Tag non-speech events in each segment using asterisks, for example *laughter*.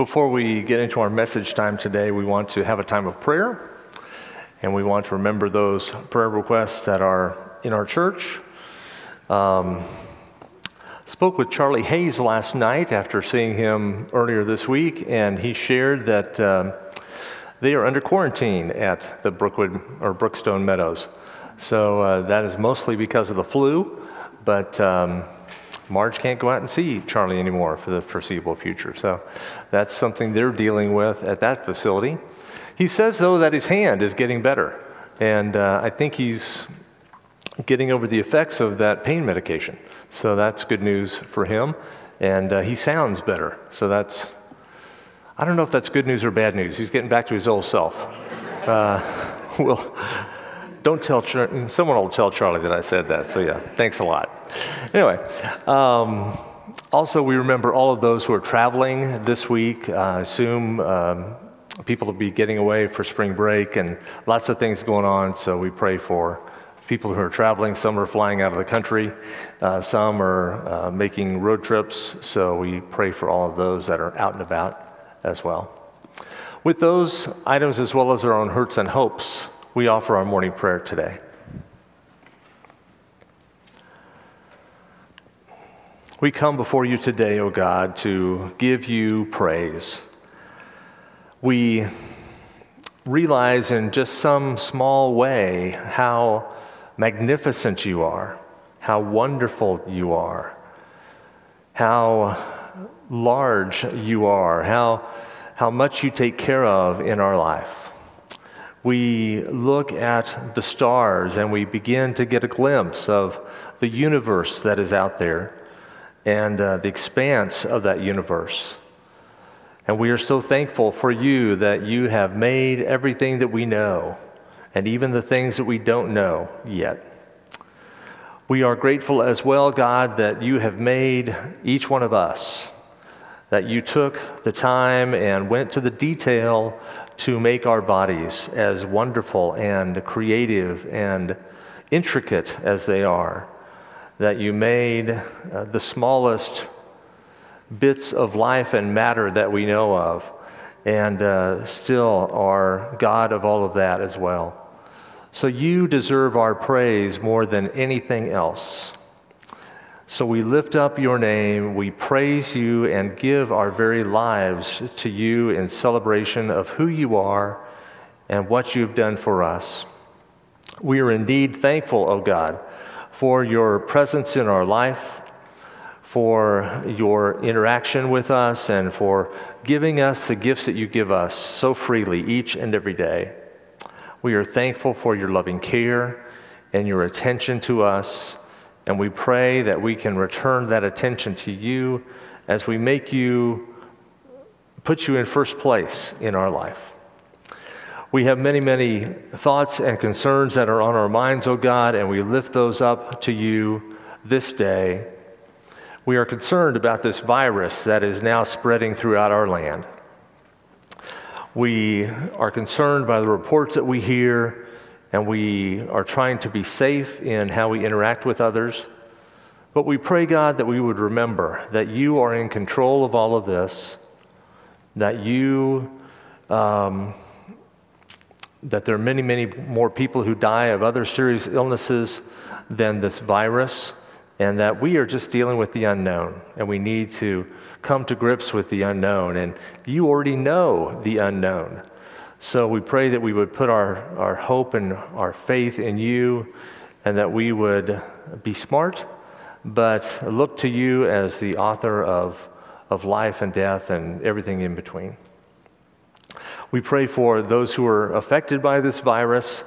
Before we get into our message time today, we want to have a time of prayer and we want to remember those prayer requests that are in our church. Um, spoke with Charlie Hayes last night after seeing him earlier this week, and he shared that um, they are under quarantine at the Brookwood or Brookstone Meadows. So uh, that is mostly because of the flu, but um, Marge can't go out and see Charlie anymore for the foreseeable future. So that's something they're dealing with at that facility. He says, though, that his hand is getting better, and uh, I think he's getting over the effects of that pain medication. So that's good news for him, and uh, he sounds better. So that's I don't know if that's good news or bad news. He's getting back to his old self. Uh, *laughs* well, don't tell Char- someone will tell Charlie that I said that. So yeah, thanks a lot. Anyway, um, also we remember all of those who are traveling this week. Uh, I assume um, people will be getting away for spring break and lots of things going on. So we pray for people who are traveling. Some are flying out of the country. Uh, some are uh, making road trips. So we pray for all of those that are out and about as well. With those items, as well as our own hurts and hopes, we offer our morning prayer today. We come before you today, O oh God, to give you praise. We realize in just some small way how magnificent you are, how wonderful you are, how large you are, how, how much you take care of in our life. We look at the stars and we begin to get a glimpse of the universe that is out there and uh, the expanse of that universe. And we are so thankful for you that you have made everything that we know and even the things that we don't know yet. We are grateful as well, God, that you have made each one of us that you took the time and went to the detail to make our bodies as wonderful and creative and intricate as they are. That you made uh, the smallest bits of life and matter that we know of, and uh, still are God of all of that as well. So you deserve our praise more than anything else. So we lift up your name, we praise you, and give our very lives to you in celebration of who you are and what you've done for us. We are indeed thankful, O oh God, for your presence in our life, for your interaction with us, and for giving us the gifts that you give us so freely each and every day. We are thankful for your loving care and your attention to us. And we pray that we can return that attention to you as we make you, put you in first place in our life. We have many, many thoughts and concerns that are on our minds, O oh God, and we lift those up to you this day. We are concerned about this virus that is now spreading throughout our land. We are concerned by the reports that we hear and we are trying to be safe in how we interact with others. But we pray, God, that we would remember that you are in control of all of this, that you, um, that there are many, many more people who die of other serious illnesses than this virus, and that we are just dealing with the unknown, and we need to come to grips with the unknown. And you already know the unknown. So we pray that we would put our, our hope and our faith in you and that we would be smart, but look to you as the author of, of life and death and everything in between. We pray for those who are affected by this virus,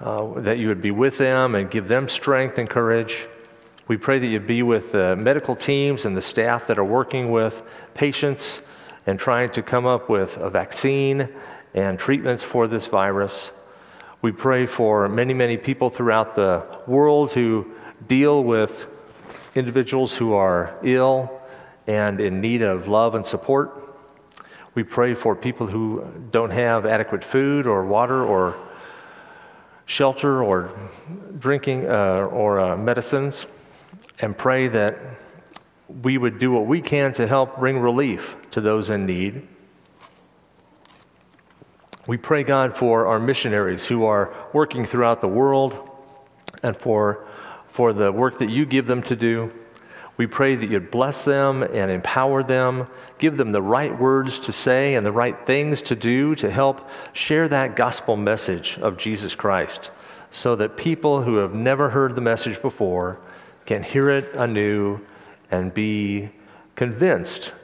uh, that you would be with them and give them strength and courage. We pray that you'd be with the medical teams and the staff that are working with patients and trying to come up with a vaccine and treatments for this virus. We pray for many, many people throughout the world who deal with individuals who are ill and in need of love and support. We pray for people who don't have adequate food or water or shelter or drinking uh, or uh, medicines, and pray that we would do what we can to help bring relief to those in need. We pray, God, for our missionaries who are working throughout the world and for, for the work that you give them to do. We pray that you'd bless them and empower them, give them the right words to say and the right things to do to help share that gospel message of Jesus Christ so that people who have never heard the message before can hear it anew and be convinced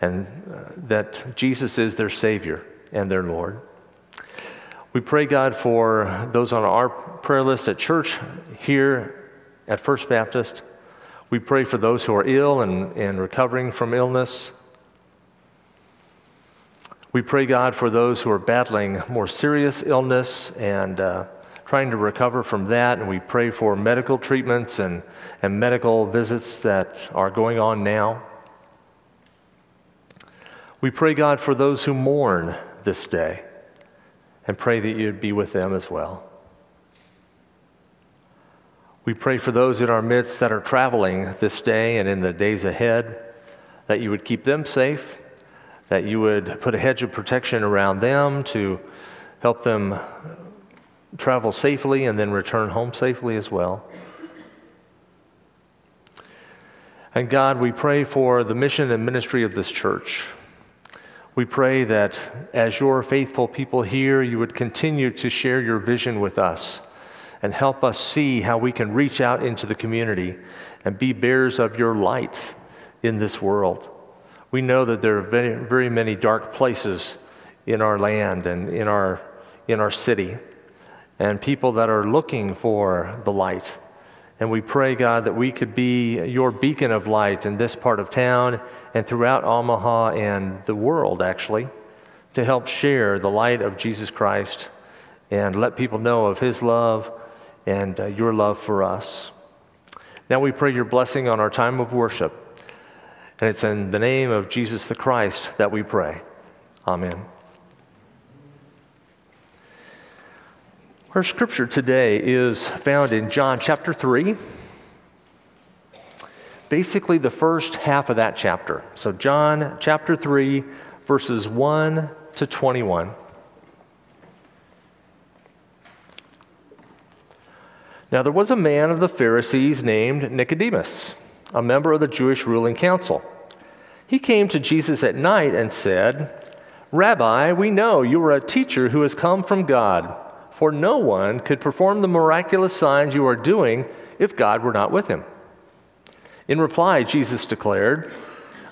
and uh, that Jesus is their Savior and their Lord. We pray, God, for those on our prayer list at church here at First Baptist. We pray for those who are ill and, and recovering from illness. We pray, God, for those who are battling more serious illness and uh, trying to recover from that. And we pray for medical treatments and, and medical visits that are going on now. We pray, God, for those who mourn this day and pray that you'd be with them as well. We pray for those in our midst that are traveling this day and in the days ahead, that you would keep them safe, that you would put a hedge of protection around them to help them travel safely and then return home safely as well. And God, we pray for the mission and ministry of this church. We pray that as your faithful people here, you would continue to share your vision with us and help us see how we can reach out into the community and be bearers of your light in this world. We know that there are very, very many dark places in our land and in our, in our city, and people that are looking for the light. And we pray, God, that we could be your beacon of light in this part of town and throughout Omaha and the world, actually, to help share the light of Jesus Christ and let people know of his love and uh, your love for us. Now we pray your blessing on our time of worship. And it's in the name of Jesus the Christ that we pray. Amen. Our scripture today is found in John chapter 3, basically the first half of that chapter. So, John chapter 3, verses 1 to 21. Now, there was a man of the Pharisees named Nicodemus, a member of the Jewish ruling council. He came to Jesus at night and said, Rabbi, we know you are a teacher who has come from God for no one could perform the miraculous signs you are doing if God were not with him. In reply, Jesus declared,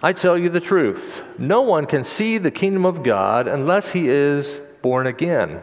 I tell you the truth. No one can see the kingdom of God unless he is born again.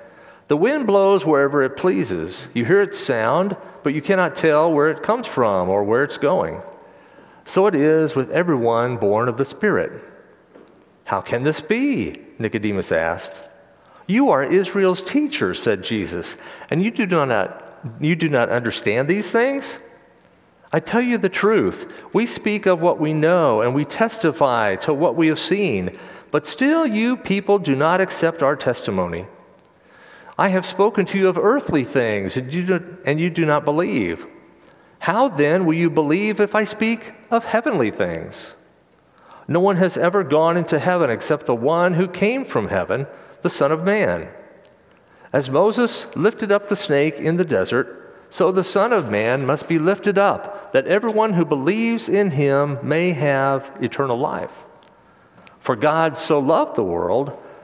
The wind blows wherever it pleases. You hear its sound, but you cannot tell where it comes from or where it's going. So it is with everyone born of the Spirit. How can this be? Nicodemus asked. You are Israel's teacher, said Jesus, and you do not, you do not understand these things? I tell you the truth. We speak of what we know and we testify to what we have seen, but still you people do not accept our testimony. I have spoken to you of earthly things and you do, and you do not believe. How then will you believe if I speak of heavenly things? No one has ever gone into heaven except the one who came from heaven the Son of Man. As Moses lifted up the snake in the desert, so the Son of Man must be lifted up, that everyone who believes in him may have eternal life. For God so loved the world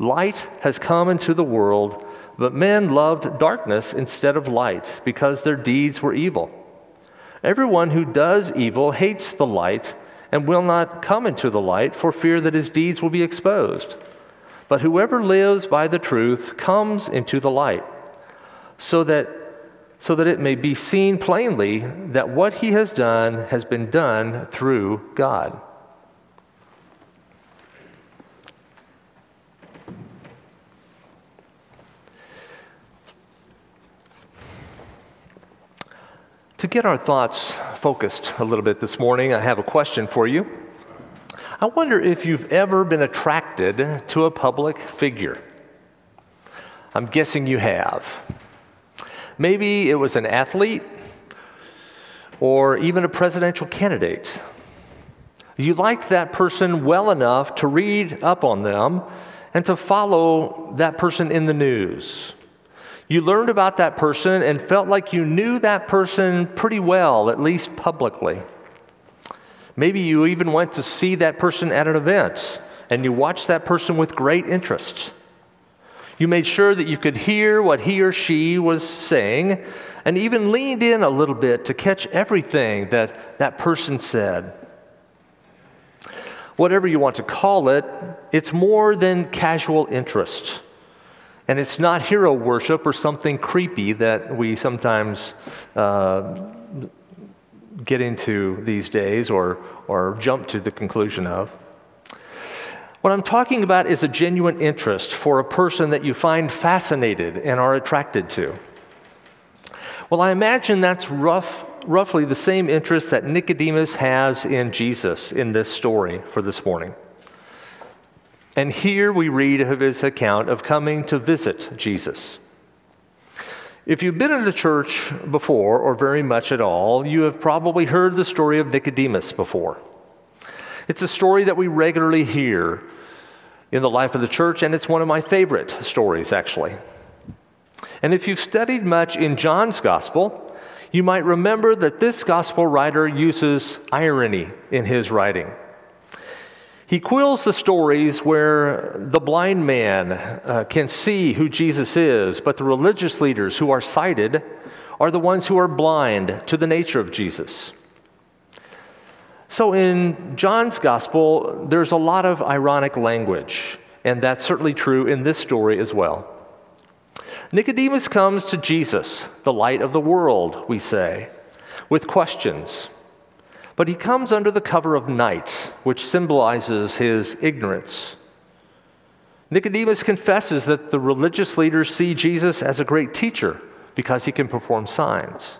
Light has come into the world, but men loved darkness instead of light because their deeds were evil. Everyone who does evil hates the light and will not come into the light for fear that his deeds will be exposed. But whoever lives by the truth comes into the light, so that, so that it may be seen plainly that what he has done has been done through God. To get our thoughts focused a little bit this morning, I have a question for you. I wonder if you've ever been attracted to a public figure. I'm guessing you have. Maybe it was an athlete or even a presidential candidate. You liked that person well enough to read up on them and to follow that person in the news. You learned about that person and felt like you knew that person pretty well, at least publicly. Maybe you even went to see that person at an event and you watched that person with great interest. You made sure that you could hear what he or she was saying and even leaned in a little bit to catch everything that that person said. Whatever you want to call it, it's more than casual interest. And it's not hero worship or something creepy that we sometimes uh, get into these days or, or jump to the conclusion of. What I'm talking about is a genuine interest for a person that you find fascinated and are attracted to. Well, I imagine that's rough, roughly the same interest that Nicodemus has in Jesus in this story for this morning. And here we read of his account of coming to visit Jesus. If you've been in the church before, or very much at all, you have probably heard the story of Nicodemus before. It's a story that we regularly hear in the life of the church, and it's one of my favorite stories, actually. And if you've studied much in John's gospel, you might remember that this gospel writer uses irony in his writing. He quills the stories where the blind man uh, can see who Jesus is, but the religious leaders who are sighted are the ones who are blind to the nature of Jesus. So in John's gospel, there's a lot of ironic language, and that's certainly true in this story as well. Nicodemus comes to Jesus, the light of the world, we say, with questions. But he comes under the cover of night, which symbolizes his ignorance. Nicodemus confesses that the religious leaders see Jesus as a great teacher because he can perform signs.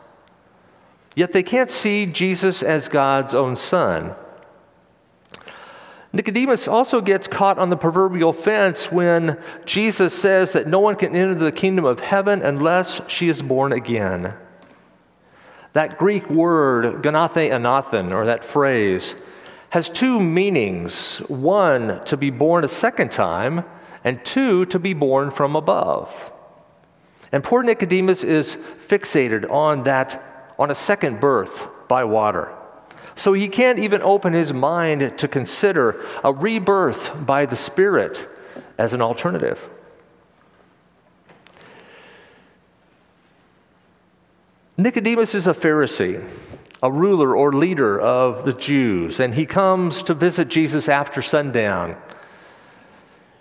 Yet they can't see Jesus as God's own son. Nicodemus also gets caught on the proverbial fence when Jesus says that no one can enter the kingdom of heaven unless she is born again. That Greek word, ganathe anathen, or that phrase, has two meanings one, to be born a second time, and two, to be born from above. And poor Nicodemus is fixated on that, on a second birth by water. So he can't even open his mind to consider a rebirth by the Spirit as an alternative. Nicodemus is a Pharisee, a ruler or leader of the Jews, and he comes to visit Jesus after sundown.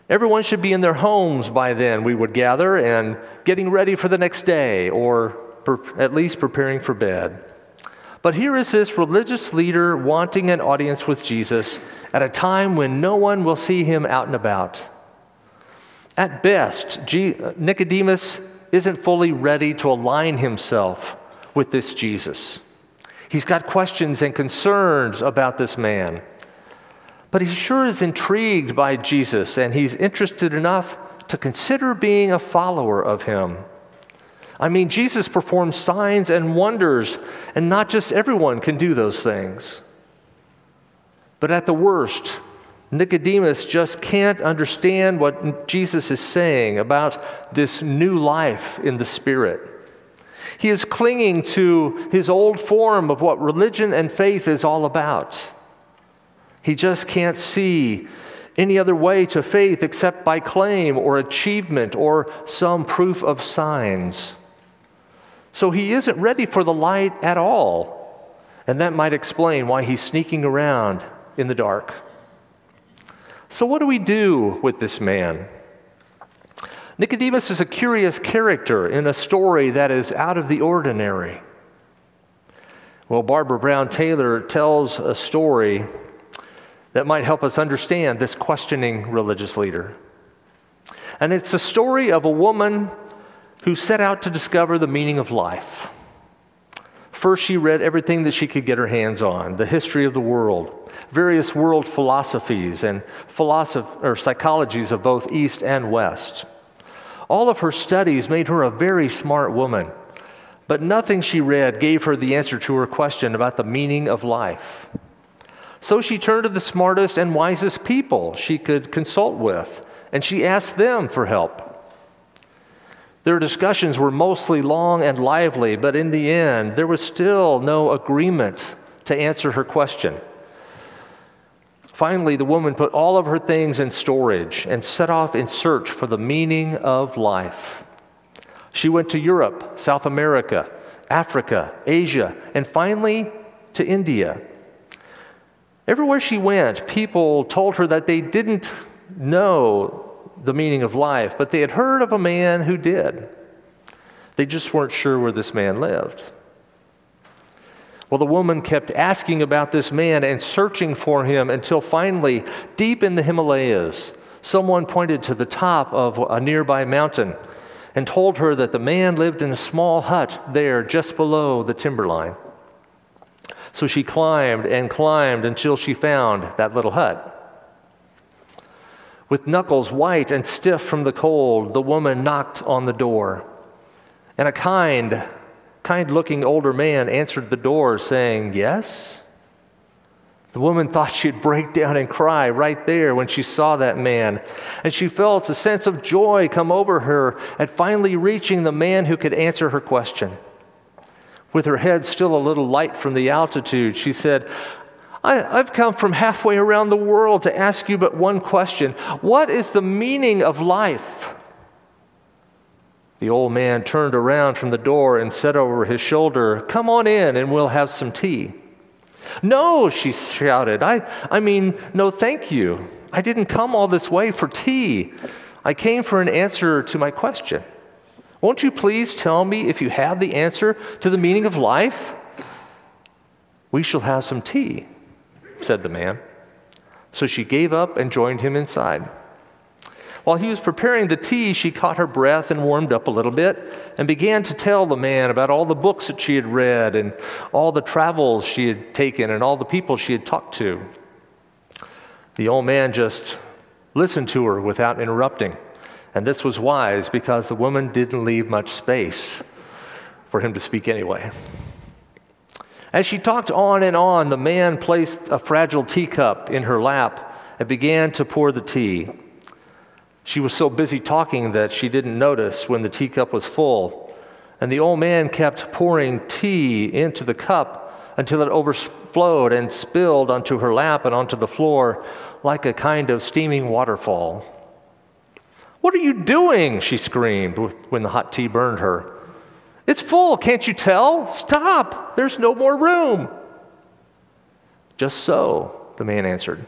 Everyone should be in their homes by then, we would gather, and getting ready for the next day, or at least preparing for bed. But here is this religious leader wanting an audience with Jesus at a time when no one will see him out and about. At best, Nicodemus isn't fully ready to align himself with this Jesus. He's got questions and concerns about this man. But he sure is intrigued by Jesus and he's interested enough to consider being a follower of him. I mean, Jesus performs signs and wonders, and not just everyone can do those things. But at the worst, Nicodemus just can't understand what Jesus is saying about this new life in the Spirit. He is clinging to his old form of what religion and faith is all about. He just can't see any other way to faith except by claim or achievement or some proof of signs. So he isn't ready for the light at all. And that might explain why he's sneaking around in the dark. So, what do we do with this man? Nicodemus is a curious character in a story that is out of the ordinary. Well, Barbara Brown Taylor tells a story that might help us understand this questioning religious leader. And it's a story of a woman who set out to discover the meaning of life. First, she read everything that she could get her hands on the history of the world, various world philosophies, and philosoph- or psychologies of both East and West. All of her studies made her a very smart woman, but nothing she read gave her the answer to her question about the meaning of life. So she turned to the smartest and wisest people she could consult with, and she asked them for help. Their discussions were mostly long and lively, but in the end, there was still no agreement to answer her question. Finally, the woman put all of her things in storage and set off in search for the meaning of life. She went to Europe, South America, Africa, Asia, and finally to India. Everywhere she went, people told her that they didn't know the meaning of life, but they had heard of a man who did. They just weren't sure where this man lived. Well, the woman kept asking about this man and searching for him until finally, deep in the Himalayas, someone pointed to the top of a nearby mountain and told her that the man lived in a small hut there just below the timberline. So she climbed and climbed until she found that little hut. With knuckles white and stiff from the cold, the woman knocked on the door. And a kind, kind looking older man answered the door, saying, Yes? The woman *laughs* thought she'd break down and cry right there when she saw that man. And she felt a sense of joy come over her at finally reaching the man who could answer her question. With her head still a little light from the altitude, she said, I, have come from halfway around the world to ask you but one question What is the meaning of life? The old man turned around from the door and said over his shoulder, Come on in and we'll have some tea. No, she shouted. I, I mean, no, thank you. I didn't come all this way for tea. I came for an answer to my question. Won't you please tell me if you have the answer to the meaning of life? We shall have some tea said the man. So she gave up and joined him inside. While he was preparing the tea, she caught her breath and warmed up a little bit and began to tell the man about all the books that she had read and all the travels she had taken and all the people she had talked to. The old man just listened to her without interrupting. And this was wise because the woman didn't leave much space for him to speak anyway. As she talked on and on, the man placed a fragile teacup in her lap and began to pour the tea. She was so busy talking that she didn't notice when the teacup was full. And the old man kept pouring tea into the cup until it overflowed and spilled onto her lap and onto the floor like a kind of steaming waterfall. What are you doing? she screamed when the hot tea burned her. It's full, can't you tell? Stop, there's no more room. Just so, the man answered.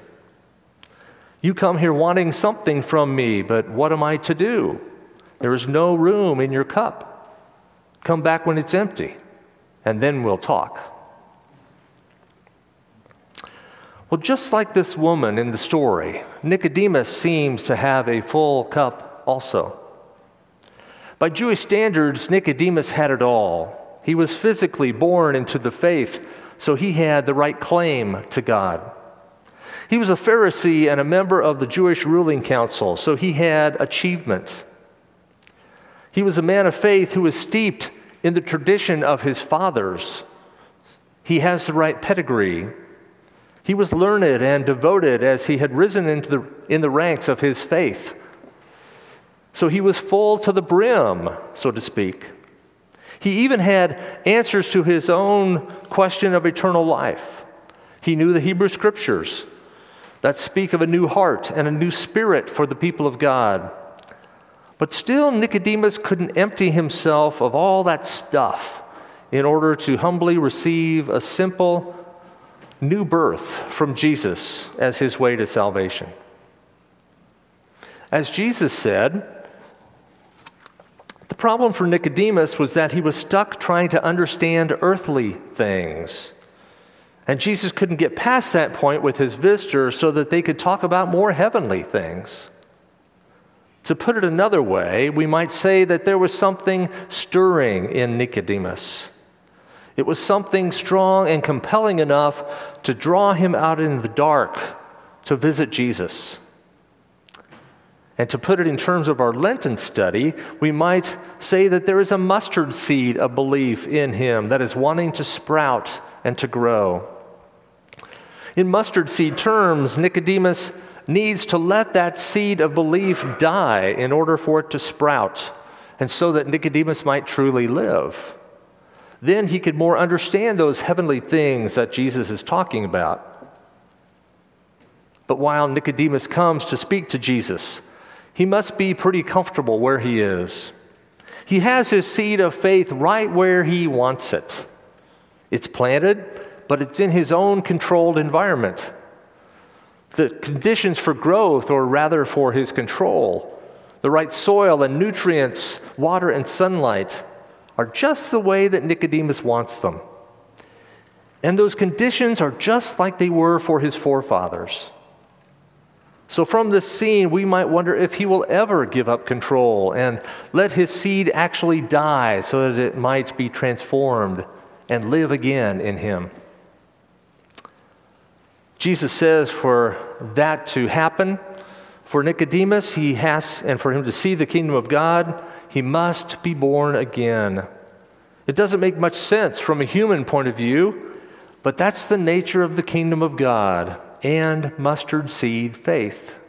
You come here wanting something from me, but what am I to do? There is no room in your cup. Come back when it's empty, and then we'll talk. Well, just like this woman in the story, Nicodemus seems to have a full cup also. By Jewish standards, Nicodemus had it all. He was physically born into the faith, so he had the right claim to God. He was a Pharisee and a member of the Jewish ruling council, so he had achievements. He was a man of faith who was steeped in the tradition of his fathers. He has the right pedigree. He was learned and devoted as he had risen into the, in the ranks of his faith. So he was full to the brim, so to speak. He even had answers to his own question of eternal life. He knew the Hebrew scriptures. That speak of a new heart and a new spirit for the people of God. But still, Nicodemus couldn't empty himself of all that stuff in order to humbly receive a simple new birth from Jesus as his way to salvation. As Jesus said, the problem for Nicodemus was that he was stuck trying to understand earthly things. And Jesus couldn't get past that point with his visitor so that they could talk about more heavenly things. To put it another way, we might say that there was something stirring in Nicodemus. It was something strong and compelling enough to draw him out in the dark to visit Jesus. And to put it in terms of our Lenten study, we might say that there is a mustard seed of belief in him that is wanting to sprout and to grow. In mustard seed terms, Nicodemus needs to let that seed of belief die in order for it to sprout, and so that Nicodemus might truly live. Then he could more understand those heavenly things that Jesus is talking about. But while Nicodemus comes to speak to Jesus, he must be pretty comfortable where he is. He has his seed of faith right where he wants it. It's planted, but it's in his own controlled environment. The conditions for growth, or rather for his control, the right soil and nutrients, water and sunlight, are just the way that Nicodemus wants them. And those conditions are just like they were for his forefathers. So, from this scene, we might wonder if he will ever give up control and let his seed actually die so that it might be transformed and live again in him. Jesus says for that to happen, for Nicodemus, he has, and for him to see the kingdom of God, he must be born again. It doesn't make much sense from a human point of view, but that's the nature of the kingdom of God and mustard seed faith.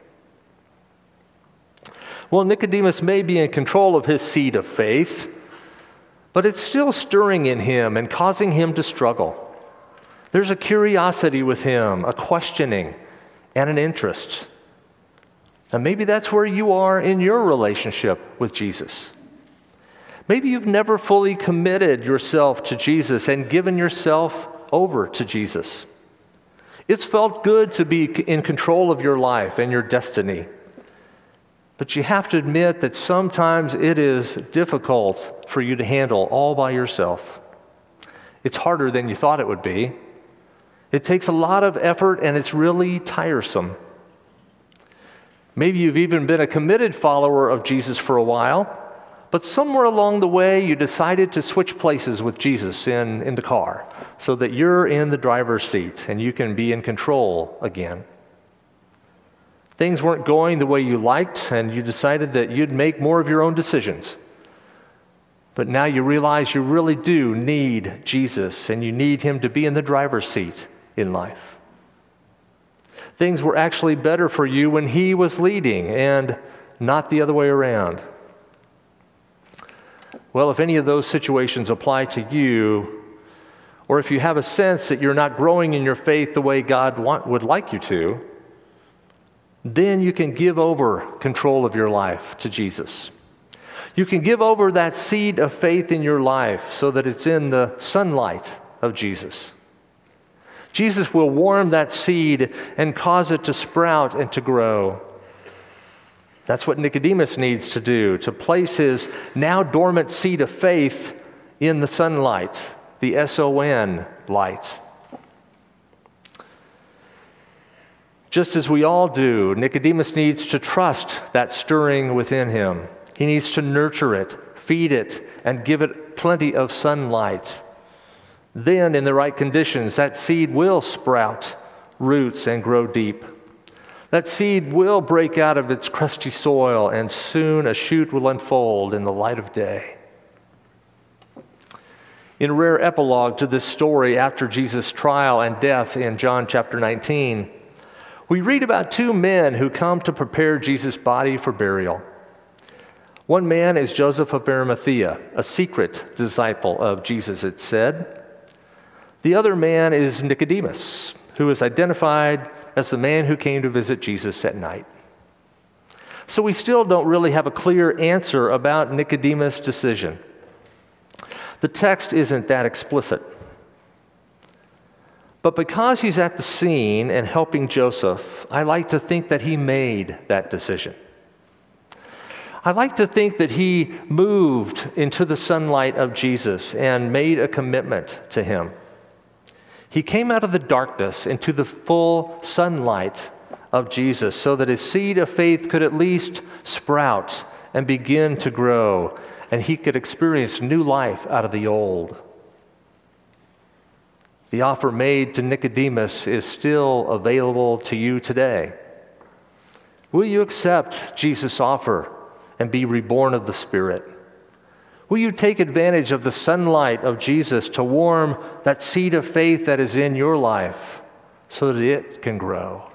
Well, Nicodemus may be in control of his seed of faith, but it's still stirring in him and causing him to struggle. There's a curiosity with him, a questioning, and an interest. And maybe that's where you are in your relationship with Jesus. Maybe you've never fully committed yourself to Jesus and given yourself over to Jesus. It's felt good to be in control of your life and your destiny. But you have to admit that sometimes it is difficult for you to handle all by yourself. It's harder than you thought it would be. It takes a lot of effort and it's really tiresome. Maybe you've even been a committed follower of Jesus for a while, but somewhere along the way you decided to switch places with Jesus in, in the car so that you're in the driver's seat and you can be in control again. Things weren't going the way you liked, and you decided that you'd make more of your own decisions. But now you realize you really do need Jesus and you need Him to be in the driver's seat in life. Things were actually better for you when He was leading and not the other way around. Well, if any of those situations apply to you, or if you have a sense that you're not growing in your faith the way God want, would like you to, then you can give over control of your life to Jesus. You can give over that seed of faith in your life so that it's in the sunlight of Jesus. Jesus will warm that seed and cause it to sprout and to grow. That's what Nicodemus needs to do to place his now dormant seed of faith in the sunlight, the S O N light. Just as we all do, Nicodemus needs to trust that stirring within him. He needs to nurture it, feed it, and give it plenty of sunlight. Then, in the right conditions, that seed will sprout roots and grow deep. That seed will break out of its crusty soil, and soon a shoot will unfold in the light of day. In a rare epilogue to this story after Jesus' trial and death in John chapter 19, we read about two men who come to prepare Jesus' body for burial. One man is Joseph of Arimathea, a secret disciple of Jesus, it said. The other man is Nicodemus, who is identified as the man who came to visit Jesus at night. So we still don't really have a clear answer about Nicodemus' decision. The text isn't that explicit. But because he's at the scene and helping Joseph, I like to think that he made that decision. I like to think that he moved into the sunlight of Jesus and made a commitment to him. He came out of the darkness into the full sunlight of Jesus so that his seed of faith could at least sprout and begin to grow, and he could experience new life out of the old. The offer made to Nicodemus is still available to you today. Will you accept Jesus' offer and be reborn of the Spirit? Will you take advantage of the sunlight of Jesus to warm that seed of faith that is in your life so that it can grow?